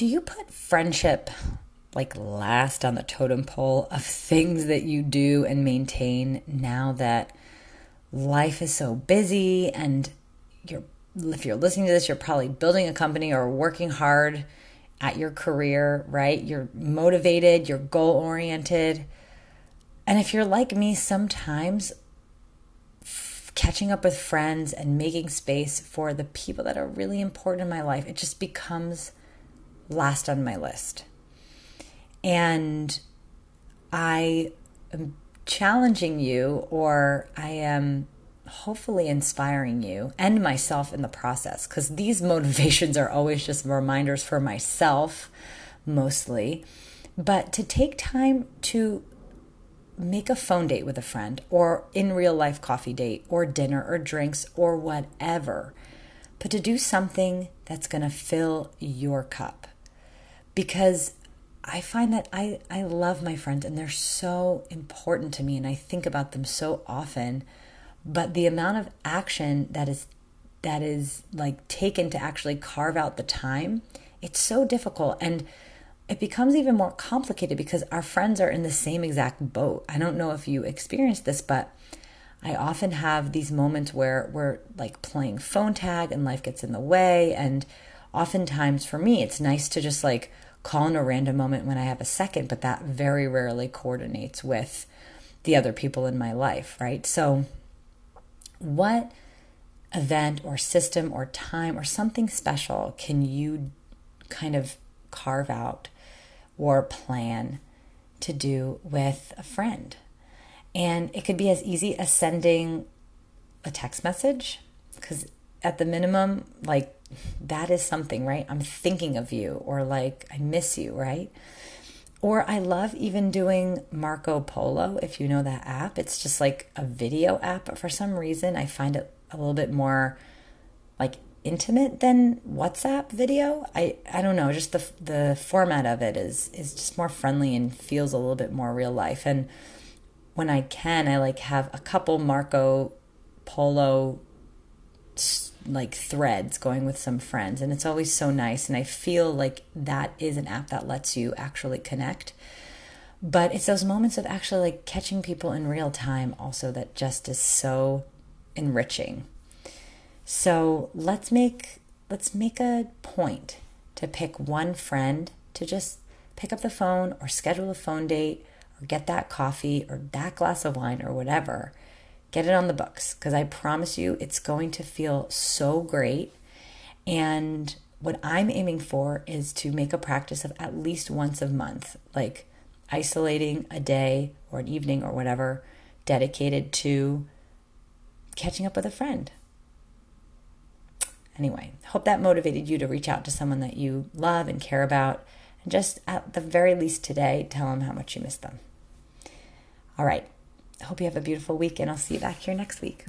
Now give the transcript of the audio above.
do you put friendship like last on the totem pole of things that you do and maintain now that life is so busy and you're if you're listening to this you're probably building a company or working hard at your career, right? You're motivated, you're goal oriented. And if you're like me, sometimes catching up with friends and making space for the people that are really important in my life, it just becomes last on my list. And I am challenging you, or I am hopefully inspiring you and myself in the process because these motivations are always just reminders for myself mostly but to take time to make a phone date with a friend or in real life coffee date or dinner or drinks or whatever but to do something that's going to fill your cup because I find that I, I love my friends and they're so important to me and I think about them so often but the amount of action that is that is like taken to actually carve out the time it's so difficult and it becomes even more complicated because our friends are in the same exact boat. I don't know if you experienced this but i often have these moments where we're like playing phone tag and life gets in the way and oftentimes for me it's nice to just like call in a random moment when i have a second but that very rarely coordinates with the other people in my life right so what event or system or time or something special can you kind of carve out or plan to do with a friend? And it could be as easy as sending a text message, because at the minimum, like that is something, right? I'm thinking of you, or like I miss you, right? Or I love even doing Marco Polo, if you know that app. It's just like a video app, but for some reason I find it a little bit more like intimate than WhatsApp video. I, I don't know, just the the format of it is is just more friendly and feels a little bit more real life. And when I can, I like have a couple Marco Polo like threads going with some friends and it's always so nice and i feel like that is an app that lets you actually connect. But it's those moments of actually like catching people in real time also that just is so enriching. So let's make let's make a point to pick one friend to just pick up the phone or schedule a phone date or get that coffee or that glass of wine or whatever Get it on the books because I promise you it's going to feel so great. And what I'm aiming for is to make a practice of at least once a month, like isolating a day or an evening or whatever dedicated to catching up with a friend. Anyway, hope that motivated you to reach out to someone that you love and care about. And just at the very least today, tell them how much you miss them. All right. I hope you have a beautiful week, and I'll see you back here next week.